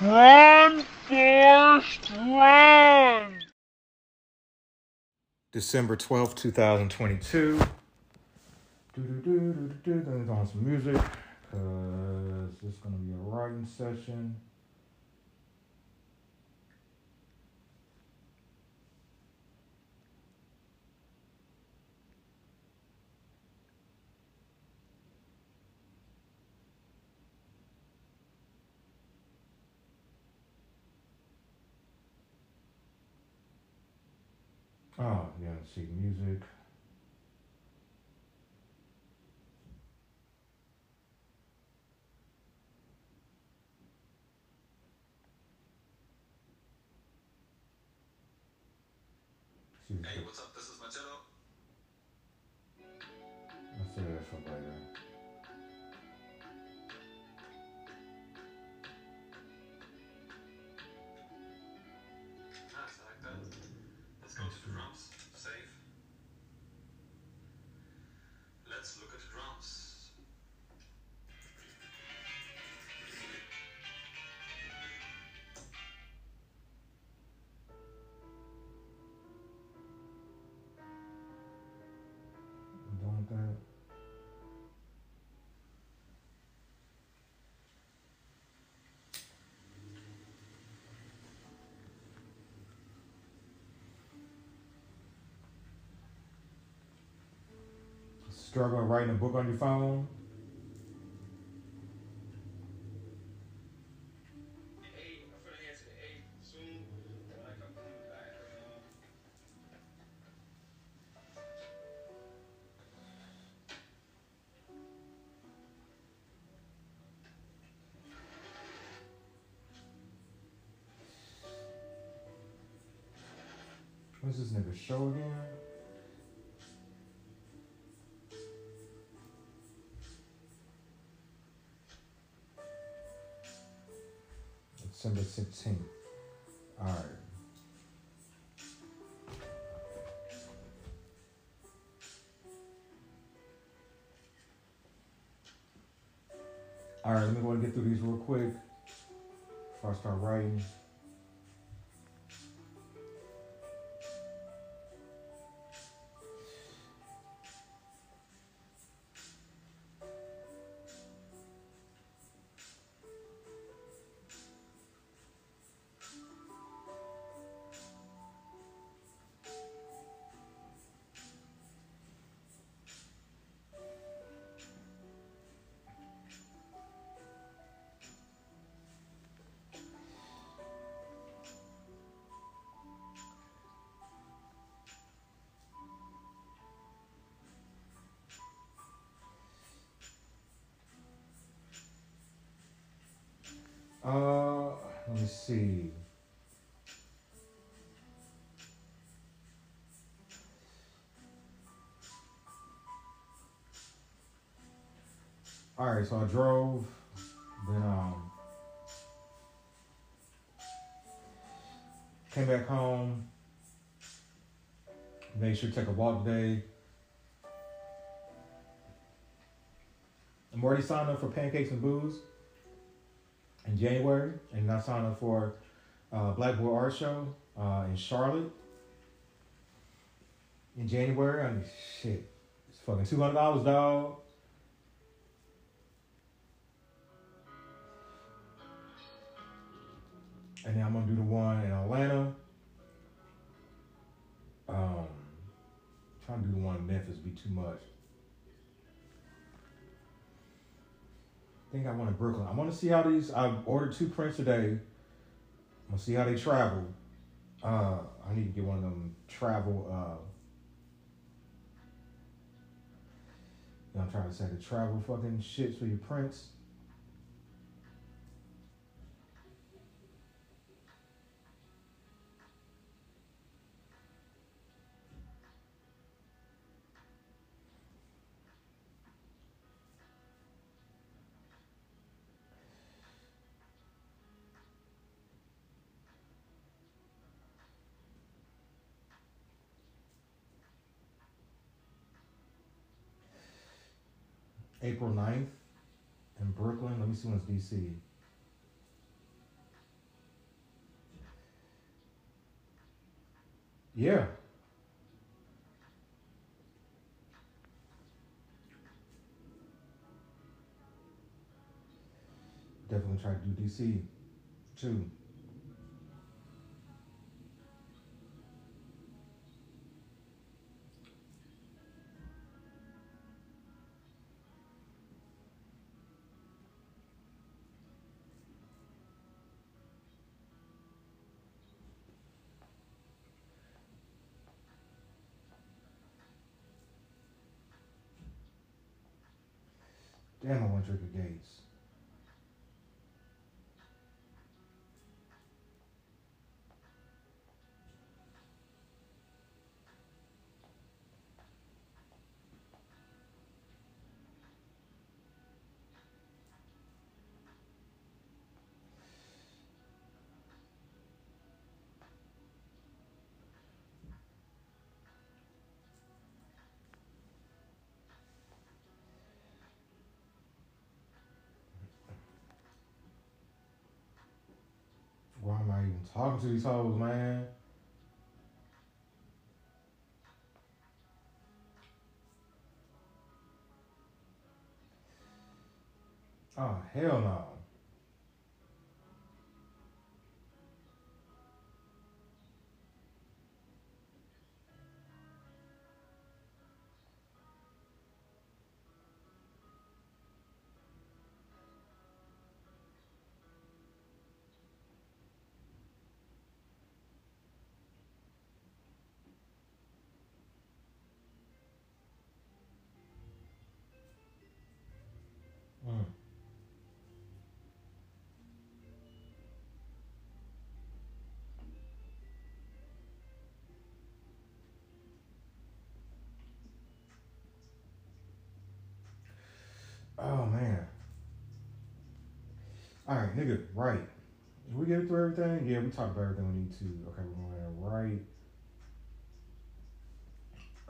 Run, Forrest, run! December 12th, 2022. Do-do-do-do-do-do. Then on some music because is going to be a writing session. Oh, yeah, see, music. Hey, what's up? Struggle writing a book on your phone. What's this nigga show again? December 16th. Alright. Alright, let me go and get through these real quick before I start writing. All right, so I drove, then um, came back home, made sure to take a walk today. I'm already signed up for pancakes and booze in January, and I signed up for uh, Black Boy Art Show uh, in Charlotte in January. I mean, shit, it's fucking two hundred dollars, dog. And then I'm gonna do the one in Atlanta. Um, trying to do the one in Memphis be too much. I think I want to Brooklyn. I want to see how these. I've ordered two prints today. I'm gonna see how they travel. Uh, I need to get one of them travel. Uh, I'm trying to say the travel fucking shits for your prints. April 9th in Brooklyn. Let me see when it's DC. Yeah. Definitely try to do DC too. Damn, I want a Gates. Talking to these hoes, man? Oh, hell no. All right, nigga. Right. Did we get through everything? Yeah, we talked about everything we need to. Okay, we're going to right.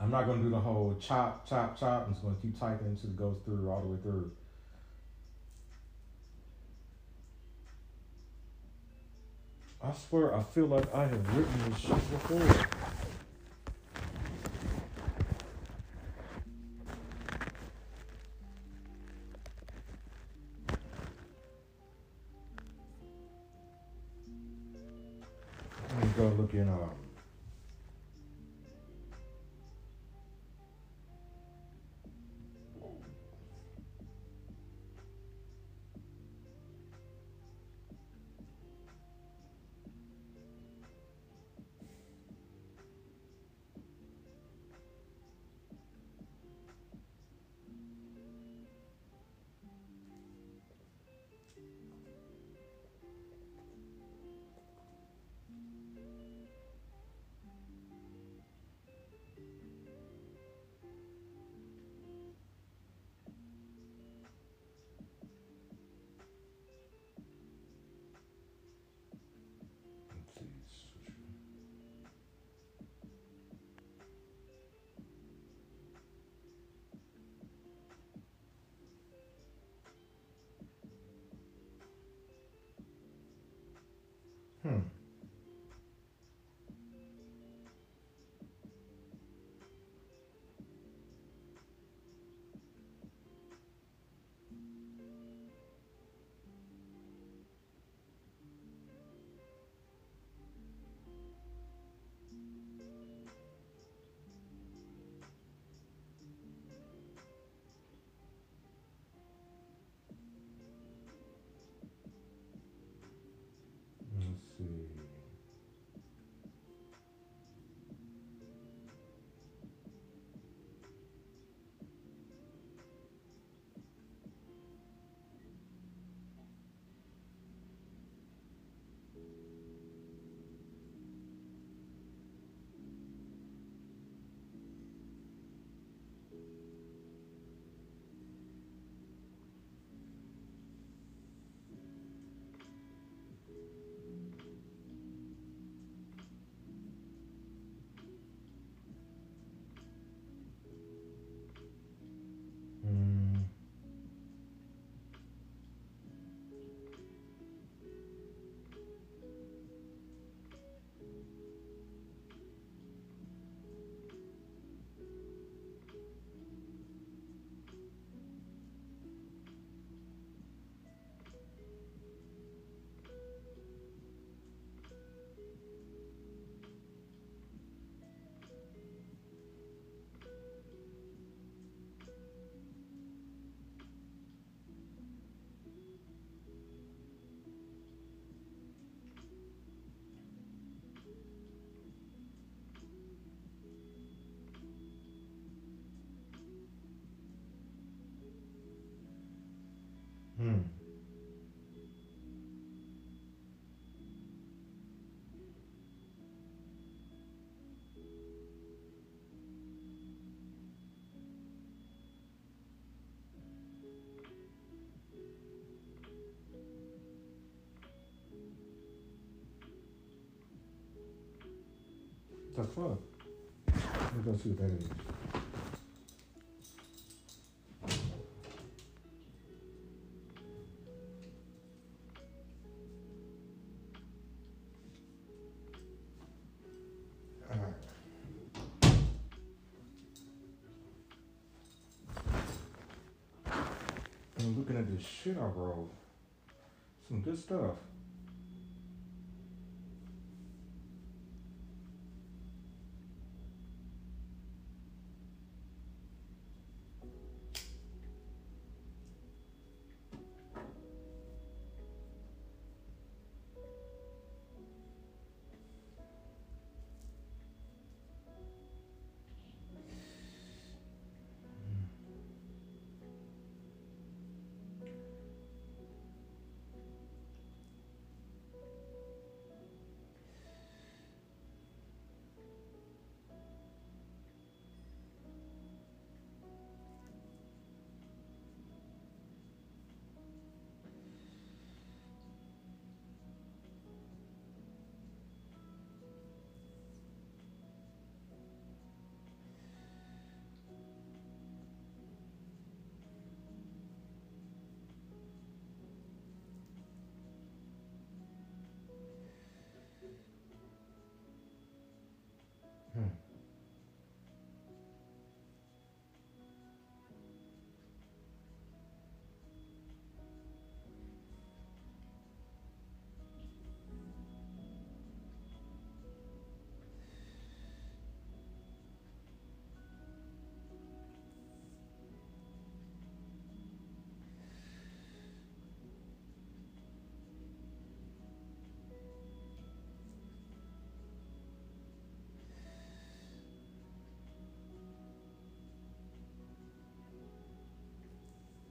I'm not gonna do the whole chop, chop, chop. I'm just gonna keep typing until it goes through all the way through. I swear, I feel like I have written this shit before. Go look in um. Hmm. The fuck? Let's go see what that is. I'm looking at this shit I wrote. Some good stuff.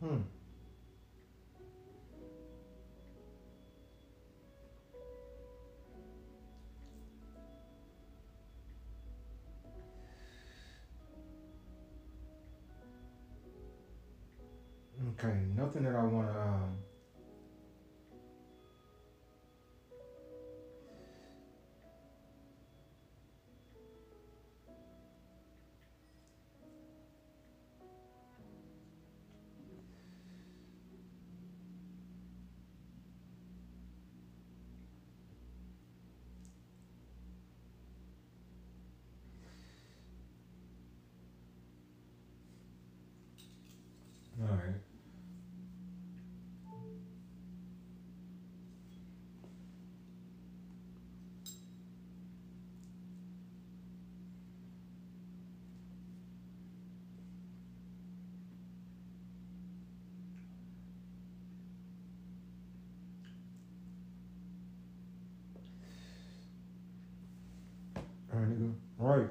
Hmm. Okay, nothing that I want to. Um, right,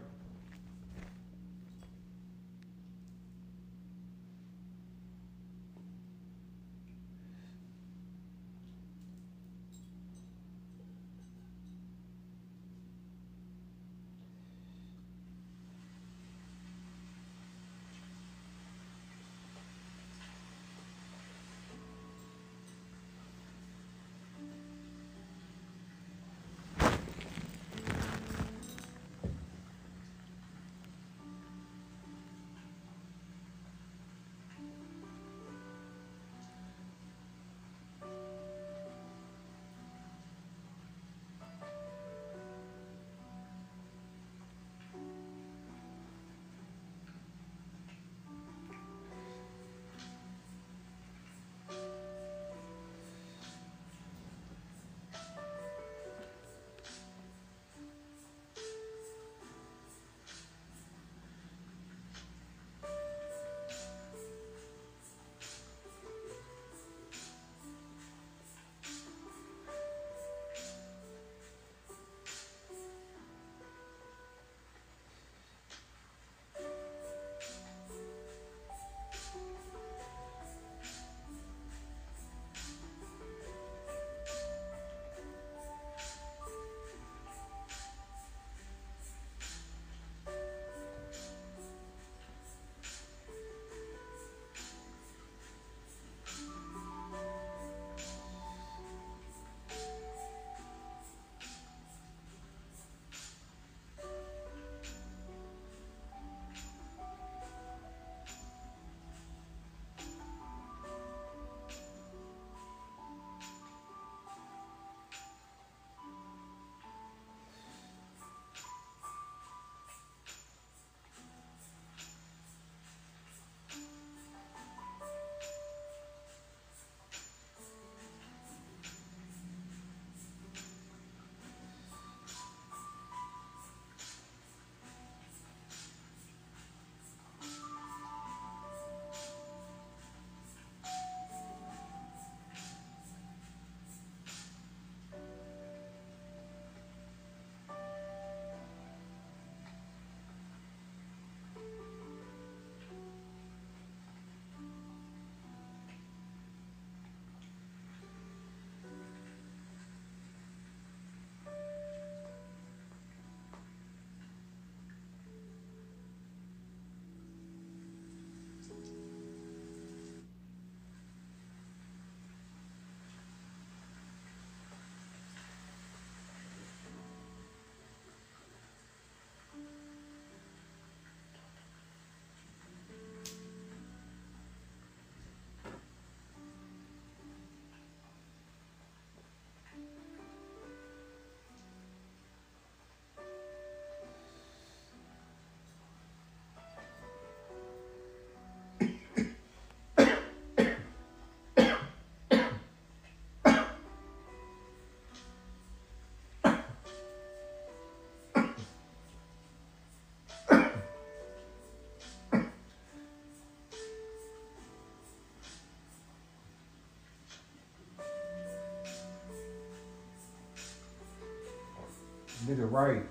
nigga. Right.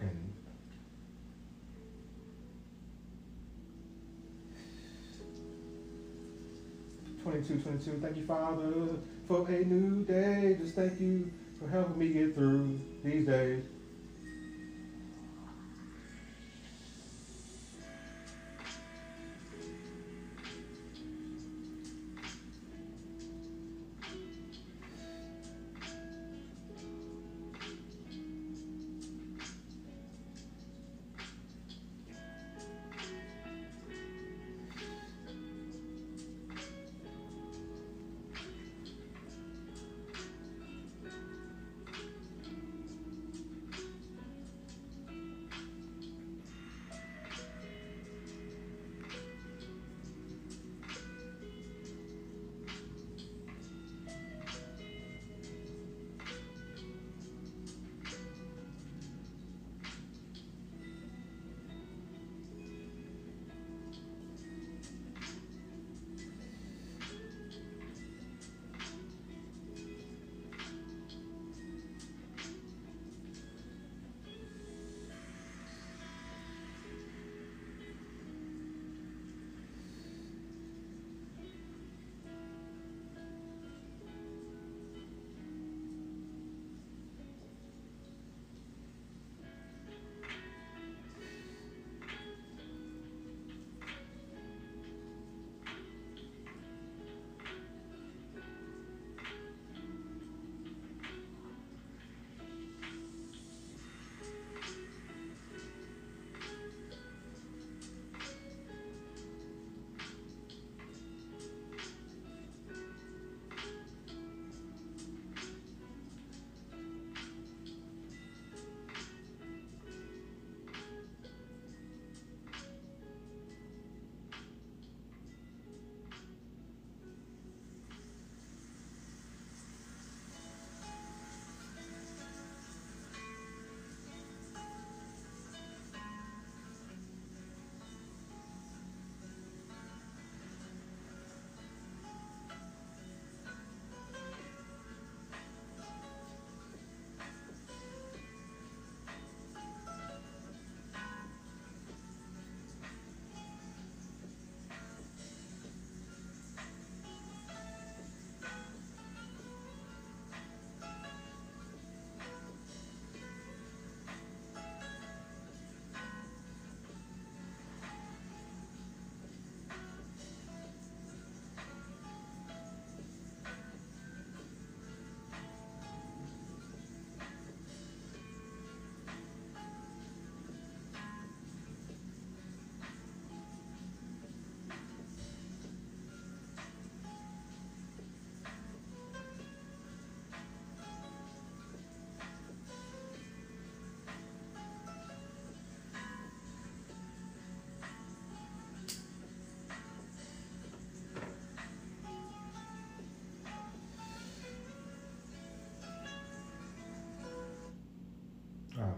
Did it right. Bruh, I can. Twenty-two, twenty-two. Thank you, Father, for a new day. Just thank you for helping me get through these days.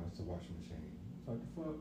That's a washing machine. What the fuck?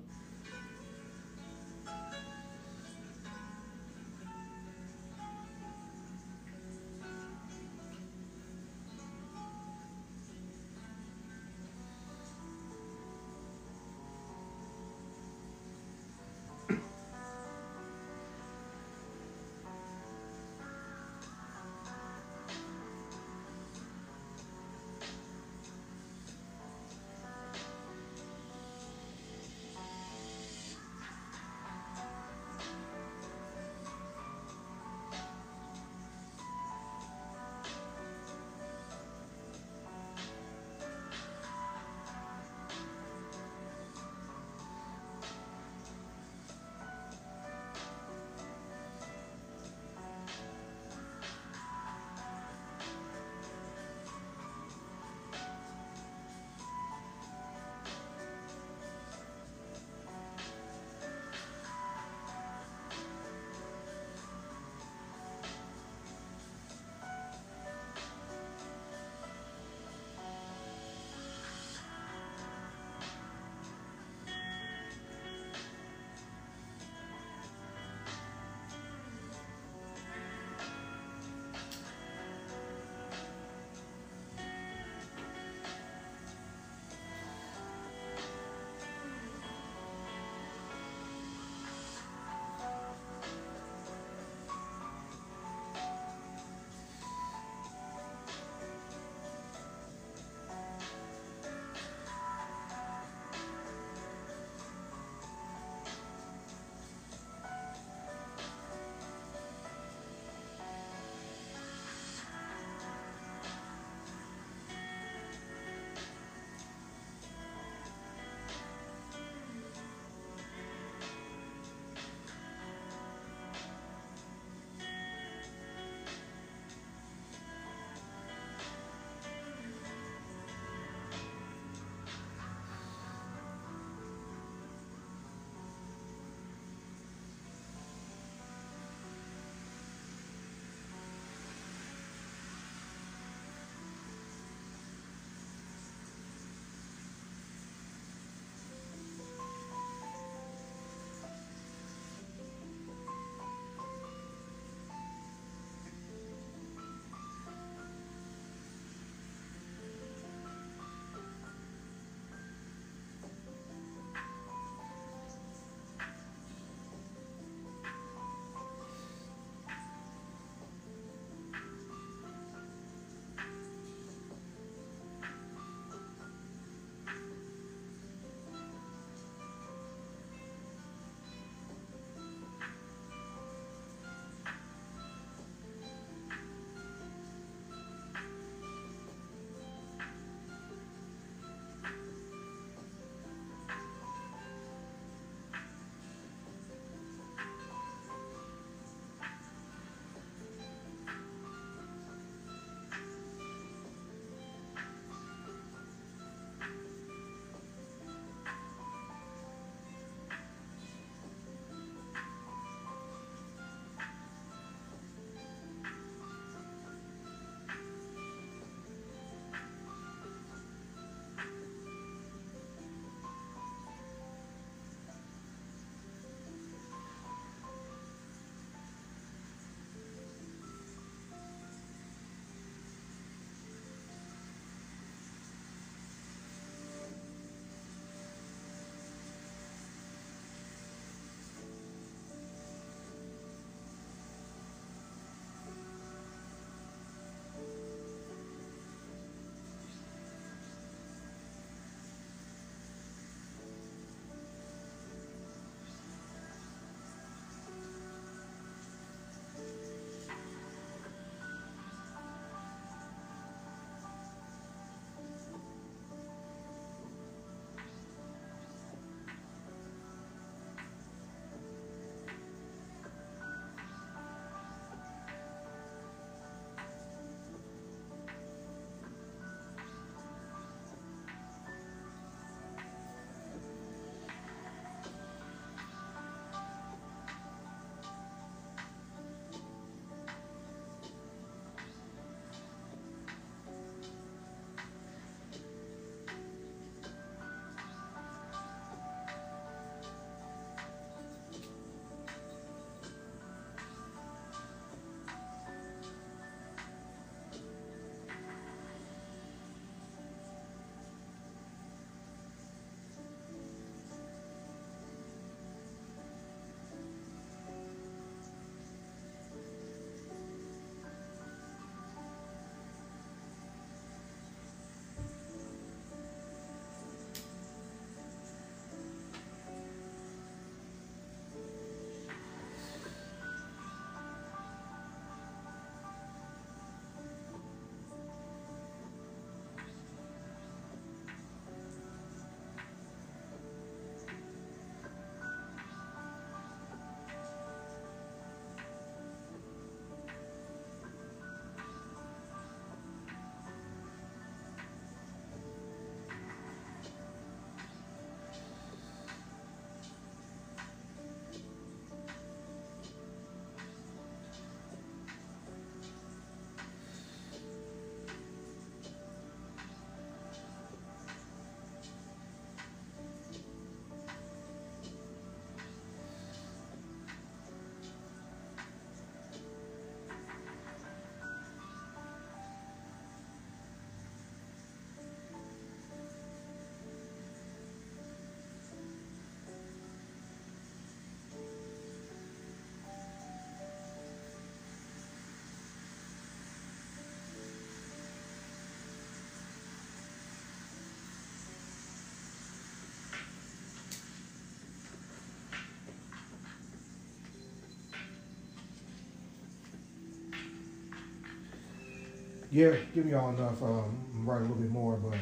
Yeah, give me all enough. Um, I'm a little bit more, but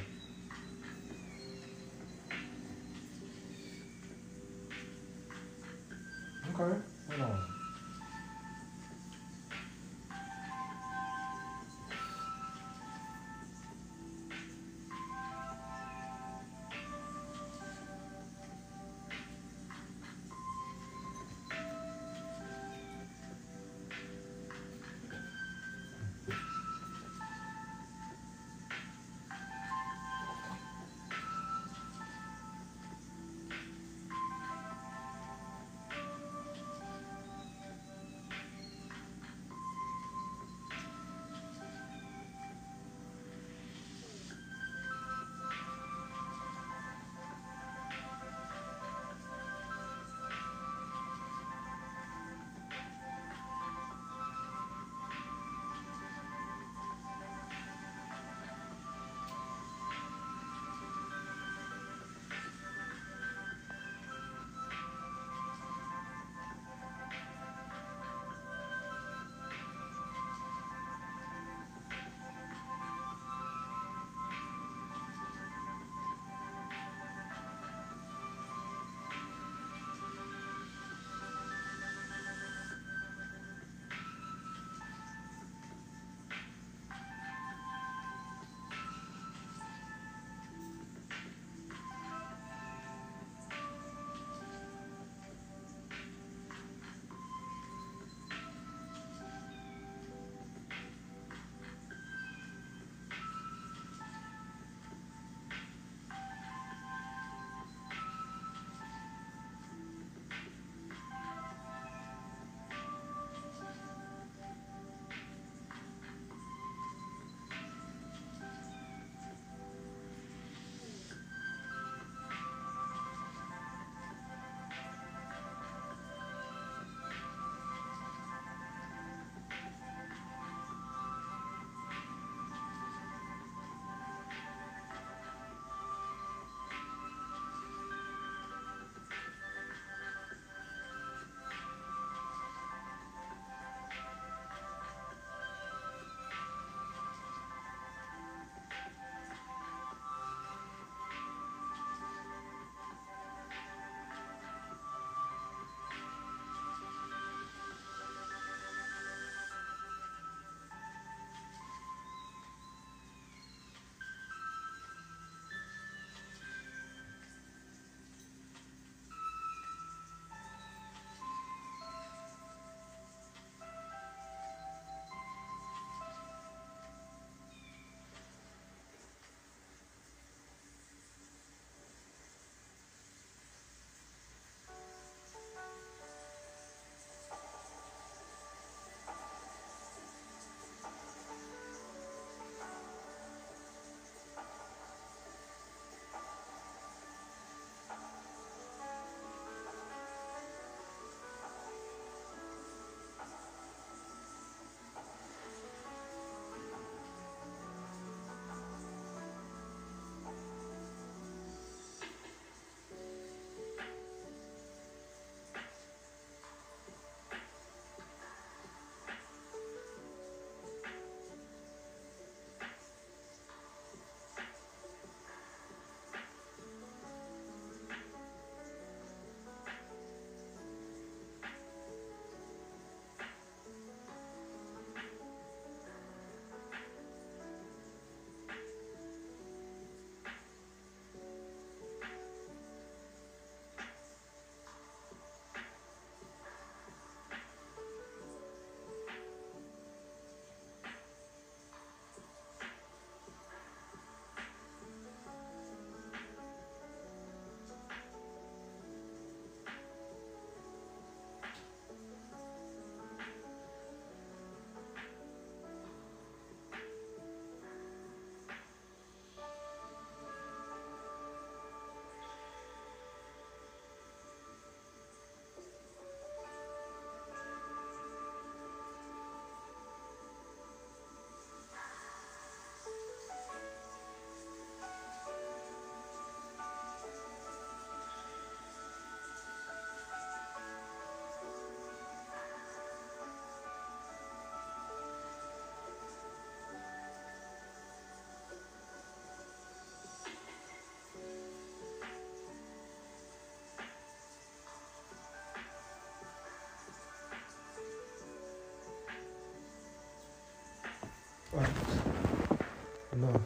No.